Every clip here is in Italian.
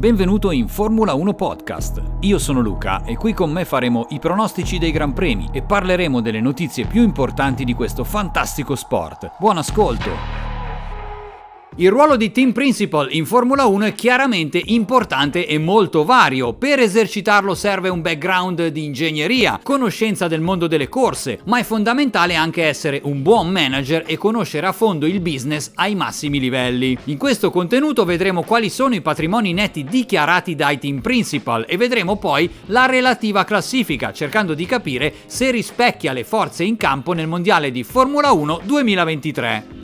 Benvenuto in Formula 1 Podcast. Io sono Luca e qui con me faremo i pronostici dei Gran Premi e parleremo delle notizie più importanti di questo fantastico sport. Buon ascolto! Il ruolo di team principal in Formula 1 è chiaramente importante e molto vario. Per esercitarlo serve un background di ingegneria, conoscenza del mondo delle corse, ma è fondamentale anche essere un buon manager e conoscere a fondo il business ai massimi livelli. In questo contenuto vedremo quali sono i patrimoni netti dichiarati dai team principal e vedremo poi la relativa classifica, cercando di capire se rispecchia le forze in campo nel mondiale di Formula 1 2023.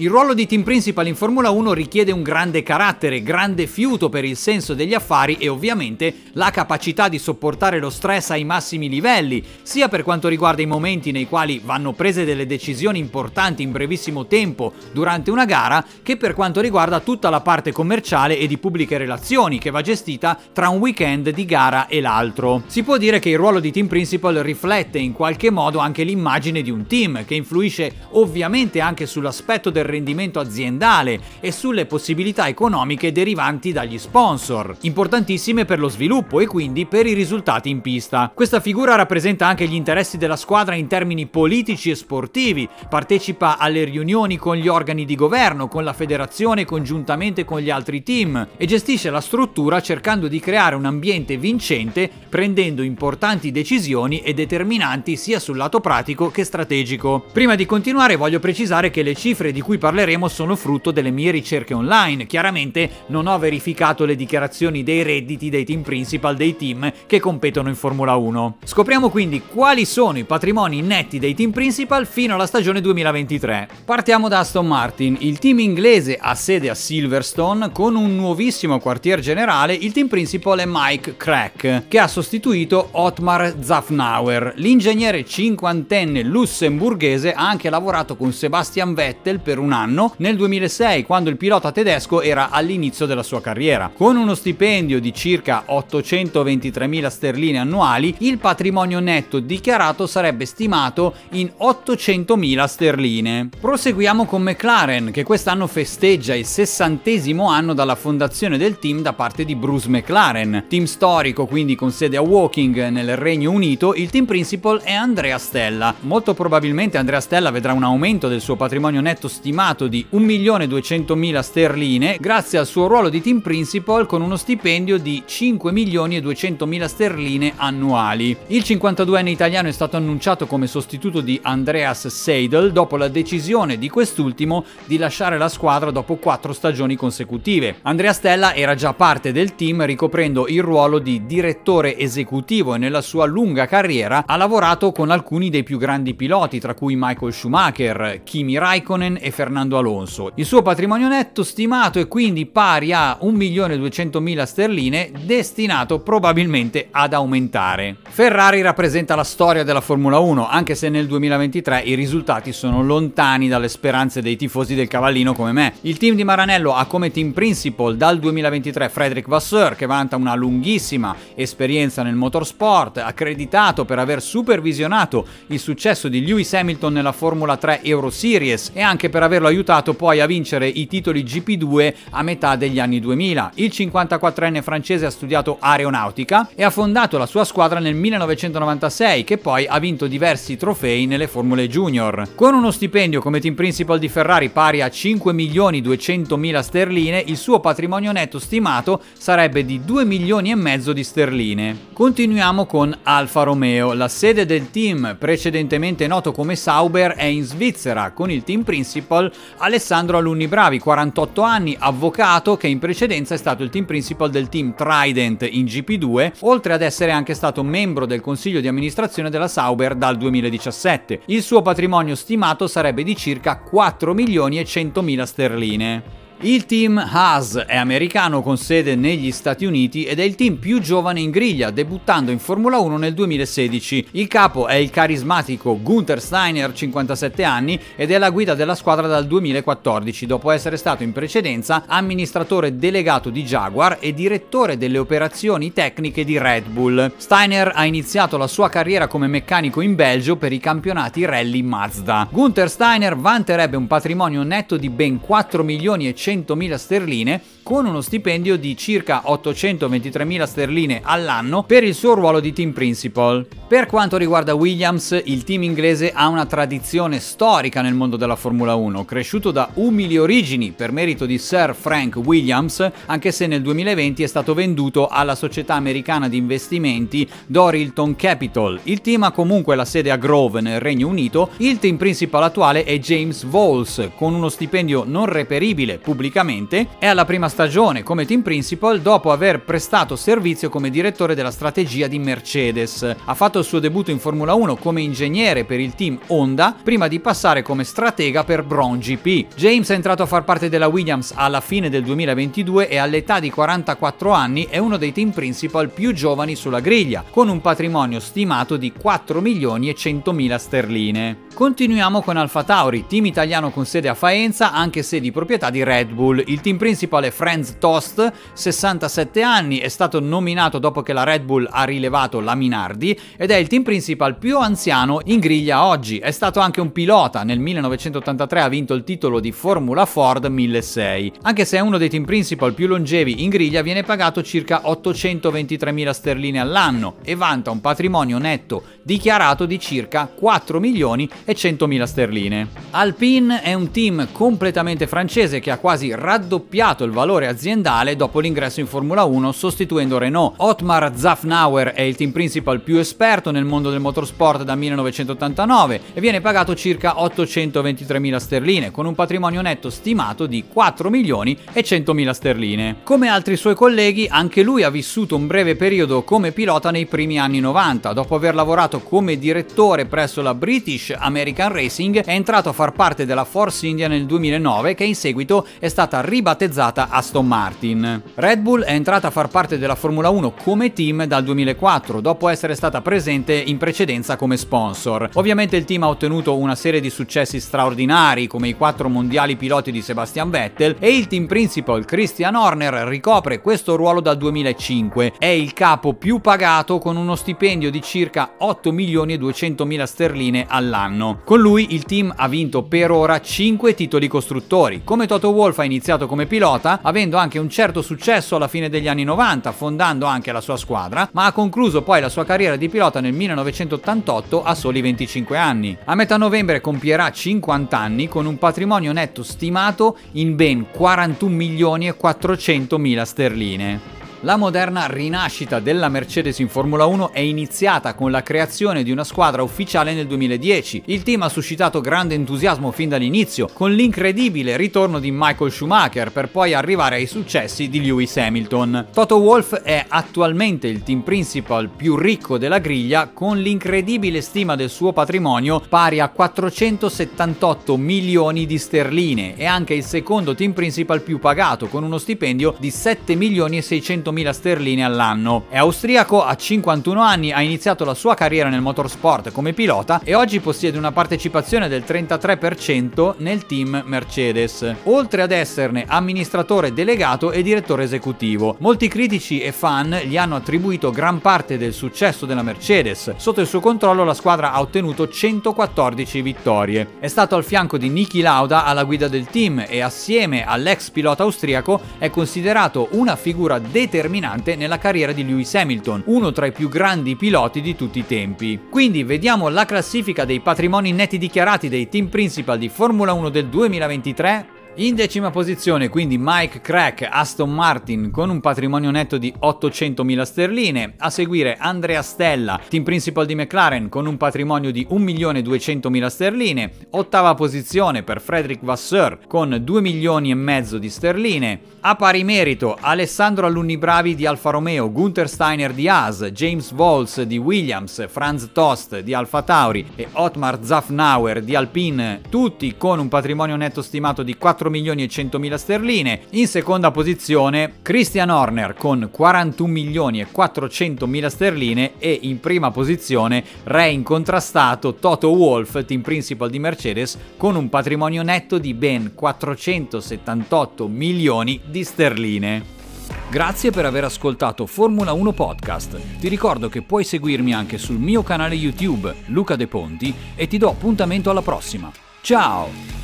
Il ruolo di team principal in Formula 1 richiede un grande carattere, grande fiuto per il senso degli affari e ovviamente la capacità di sopportare lo stress ai massimi livelli, sia per quanto riguarda i momenti nei quali vanno prese delle decisioni importanti in brevissimo tempo durante una gara, che per quanto riguarda tutta la parte commerciale e di pubbliche relazioni che va gestita tra un weekend di gara e l'altro. Si può dire che il ruolo di team principal riflette in qualche modo anche l'immagine di un team, che influisce ovviamente anche sull'aspetto del rendimento aziendale e sulle possibilità economiche derivanti dagli sponsor, importantissime per lo sviluppo e quindi per i risultati in pista. Questa figura rappresenta anche gli interessi della squadra in termini politici e sportivi, partecipa alle riunioni con gli organi di governo, con la federazione congiuntamente con gli altri team e gestisce la struttura cercando di creare un ambiente vincente prendendo importanti decisioni e determinanti sia sul lato pratico che strategico. Prima di continuare voglio precisare che le cifre di cui parleremo sono frutto delle mie ricerche online. Chiaramente non ho verificato le dichiarazioni dei redditi dei team principal dei team che competono in Formula 1. Scopriamo quindi quali sono i patrimoni netti dei team principal fino alla stagione 2023. Partiamo da Aston Martin. Il team inglese ha sede a Silverstone con un nuovissimo quartier generale. Il team principal è Mike Crack, che ha sostituito Otmar Zafnauer. L'ingegnere cinquantenne lussemburghese ha anche lavorato con Sebastian Vettel per un un anno nel 2006 quando il pilota tedesco era all'inizio della sua carriera. Con uno stipendio di circa 823.000 sterline annuali, il patrimonio netto dichiarato sarebbe stimato in 800.000 sterline. Proseguiamo con McLaren che quest'anno festeggia il sessantesimo anno dalla fondazione del team da parte di Bruce McLaren. Team storico quindi con sede a Woking nel Regno Unito, il team principal è Andrea Stella. Molto probabilmente Andrea Stella vedrà un aumento del suo patrimonio netto stimato stimato di 1.200.000 sterline grazie al suo ruolo di team principal con uno stipendio di 5.200.000 sterline annuali. Il 52enne italiano è stato annunciato come sostituto di Andreas Seidel dopo la decisione di quest'ultimo di lasciare la squadra dopo quattro stagioni consecutive. Andrea Stella era già parte del team ricoprendo il ruolo di direttore esecutivo e nella sua lunga carriera ha lavorato con alcuni dei più grandi piloti tra cui Michael Schumacher, Kimi Raikkonen e Fernando Alonso. Il suo patrimonio netto stimato è quindi pari a 1.200.000 sterline, destinato probabilmente ad aumentare. Ferrari rappresenta la storia della Formula 1, anche se nel 2023 i risultati sono lontani dalle speranze dei tifosi del cavallino come me. Il team di Maranello ha come team principal dal 2023 Frederick Vasseur, che vanta una lunghissima esperienza nel motorsport, accreditato per aver supervisionato il successo di Lewis Hamilton nella Formula 3 Euro Series e anche per aver averlo aiutato poi a vincere i titoli GP2 a metà degli anni 2000. Il 54enne francese ha studiato aeronautica e ha fondato la sua squadra nel 1996 che poi ha vinto diversi trofei nelle Formule Junior. Con uno stipendio come team principal di Ferrari pari a 5 milioni 200 mila sterline, il suo patrimonio netto stimato sarebbe di 2 milioni e mezzo di sterline. Continuiamo con Alfa Romeo. La sede del team, precedentemente noto come Sauber, è in Svizzera, con il team principal principal Alessandro Alunni Bravi, 48 anni, avvocato che in precedenza è stato il team principal del team Trident in GP2, oltre ad essere anche stato membro del consiglio di amministrazione della Sauber dal 2017. Il suo patrimonio stimato sarebbe di circa 4 milioni e 100 mila sterline. Il team Haas è americano con sede negli Stati Uniti ed è il team più giovane in griglia, debuttando in Formula 1 nel 2016. Il capo è il carismatico Gunther Steiner, 57 anni, ed è la guida della squadra dal 2014, dopo essere stato in precedenza amministratore delegato di Jaguar e direttore delle operazioni tecniche di Red Bull. Steiner ha iniziato la sua carriera come meccanico in Belgio per i campionati rally Mazda. Gunther Steiner vanterebbe un patrimonio netto di ben 4 milioni e 100 100.000 sterline con uno stipendio di circa 823.000 sterline all'anno per il suo ruolo di team principal. Per quanto riguarda Williams, il team inglese ha una tradizione storica nel mondo della Formula 1, cresciuto da umili origini per merito di Sir Frank Williams, anche se nel 2020 è stato venduto alla società americana di investimenti Dorilton Capital. Il team ha comunque la sede a Grove nel Regno Unito, il team principal attuale è James Vols, con uno stipendio non reperibile pubblicamente, è alla prima stagione come team principal dopo aver prestato servizio come direttore della strategia di Mercedes. Ha fatto il suo debutto in Formula 1 come ingegnere per il team Honda prima di passare come stratega per Brown GP. James è entrato a far parte della Williams alla fine del 2022 e all'età di 44 anni è uno dei team principal più giovani sulla griglia, con un patrimonio stimato di 4 milioni e 100 mila sterline. Continuiamo con Alfa Tauri, team italiano con sede a Faenza, anche se di proprietà di Red Bull. Il team principal è Franz Tost, 67 anni, è stato nominato dopo che la Red Bull ha rilevato la Minardi ed è il team principal più anziano in griglia oggi. È stato anche un pilota, nel 1983 ha vinto il titolo di Formula Ford 1600. Anche se è uno dei team principal più longevi in griglia, viene pagato circa 823.000 sterline all'anno e vanta un patrimonio netto dichiarato di circa 4 milioni e 100.000 sterline. Alpine è un team completamente francese che ha quasi raddoppiato il valore aziendale dopo l'ingresso in Formula 1 sostituendo Renault. Otmar Zafnauer è il team principal più esperto nel mondo del motorsport dal 1989 e viene pagato circa 823.000 sterline, con un patrimonio netto stimato di 4 milioni e 100.000 sterline. Come altri suoi colleghi, anche lui ha vissuto un breve periodo come pilota nei primi anni 90. Dopo aver lavorato come direttore presso la British American Racing, è entrato a far parte della Force India nel 2009, che in seguito è stata ribattezzata Aston Martin. Red Bull è entrata a far parte della Formula 1 come team dal 2004, dopo essere stata presente in precedenza come sponsor. Ovviamente il team ha ottenuto una serie di successi straordinari come i quattro mondiali piloti di Sebastian Vettel e il team principal Christian Horner ricopre questo ruolo dal 2005. È il capo più pagato con uno stipendio di circa 8 milioni e 200 mila sterline all'anno. Con lui il team ha vinto per ora 5 titoli costruttori. Come Toto Wolff ha iniziato come pilota, avendo anche un certo successo alla fine degli anni 90, fondando anche la sua squadra, ma ha concluso poi la sua carriera di pilota nel 1988 a soli 25 anni. A metà novembre compierà 50 anni con un patrimonio netto stimato in ben 41 milioni e 400 mila sterline. La moderna rinascita della Mercedes in Formula 1 è iniziata con la creazione di una squadra ufficiale nel 2010. Il team ha suscitato grande entusiasmo fin dall'inizio, con l'incredibile ritorno di Michael Schumacher per poi arrivare ai successi di Lewis Hamilton. Toto Wolff è attualmente il team principal più ricco della griglia con l'incredibile stima del suo patrimonio pari a 478 milioni di sterline e anche il secondo team principal più pagato con uno stipendio di 7 milioni e 600 100.000 sterline all'anno. È austriaco, ha 51 anni, ha iniziato la sua carriera nel motorsport come pilota e oggi possiede una partecipazione del 33% nel team Mercedes, oltre ad esserne amministratore delegato e direttore esecutivo. Molti critici e fan gli hanno attribuito gran parte del successo della Mercedes. Sotto il suo controllo la squadra ha ottenuto 114 vittorie. È stato al fianco di Niki Lauda alla guida del team e assieme all'ex pilota austriaco è considerato una figura determinante determinante nella carriera di Lewis Hamilton, uno tra i più grandi piloti di tutti i tempi. Quindi vediamo la classifica dei patrimoni netti dichiarati dei team principal di Formula 1 del 2023 in decima posizione quindi Mike Crack Aston Martin con un patrimonio netto di 800.000 sterline, a seguire Andrea Stella, team principal di McLaren con un patrimonio di 1.200.000 sterline, ottava posizione per Frederick Vasseur con 2 milioni e mezzo di sterline, a pari merito Alessandro Alunni Bravi di Alfa Romeo, Gunther Steiner di Haas, James Vols di Williams, Franz Tost di Alfa Tauri e Otmar Zafnauer di Alpine, tutti con un patrimonio netto stimato di 4 4 milioni e 100 mila sterline. In seconda posizione Christian Horner con 41 milioni e 400 mila sterline e in prima posizione re incontrastato Toto Wolff, team principal di Mercedes, con un patrimonio netto di ben 478 milioni di sterline. Grazie per aver ascoltato Formula 1 Podcast. Ti ricordo che puoi seguirmi anche sul mio canale YouTube Luca De Ponti e ti do appuntamento alla prossima. Ciao!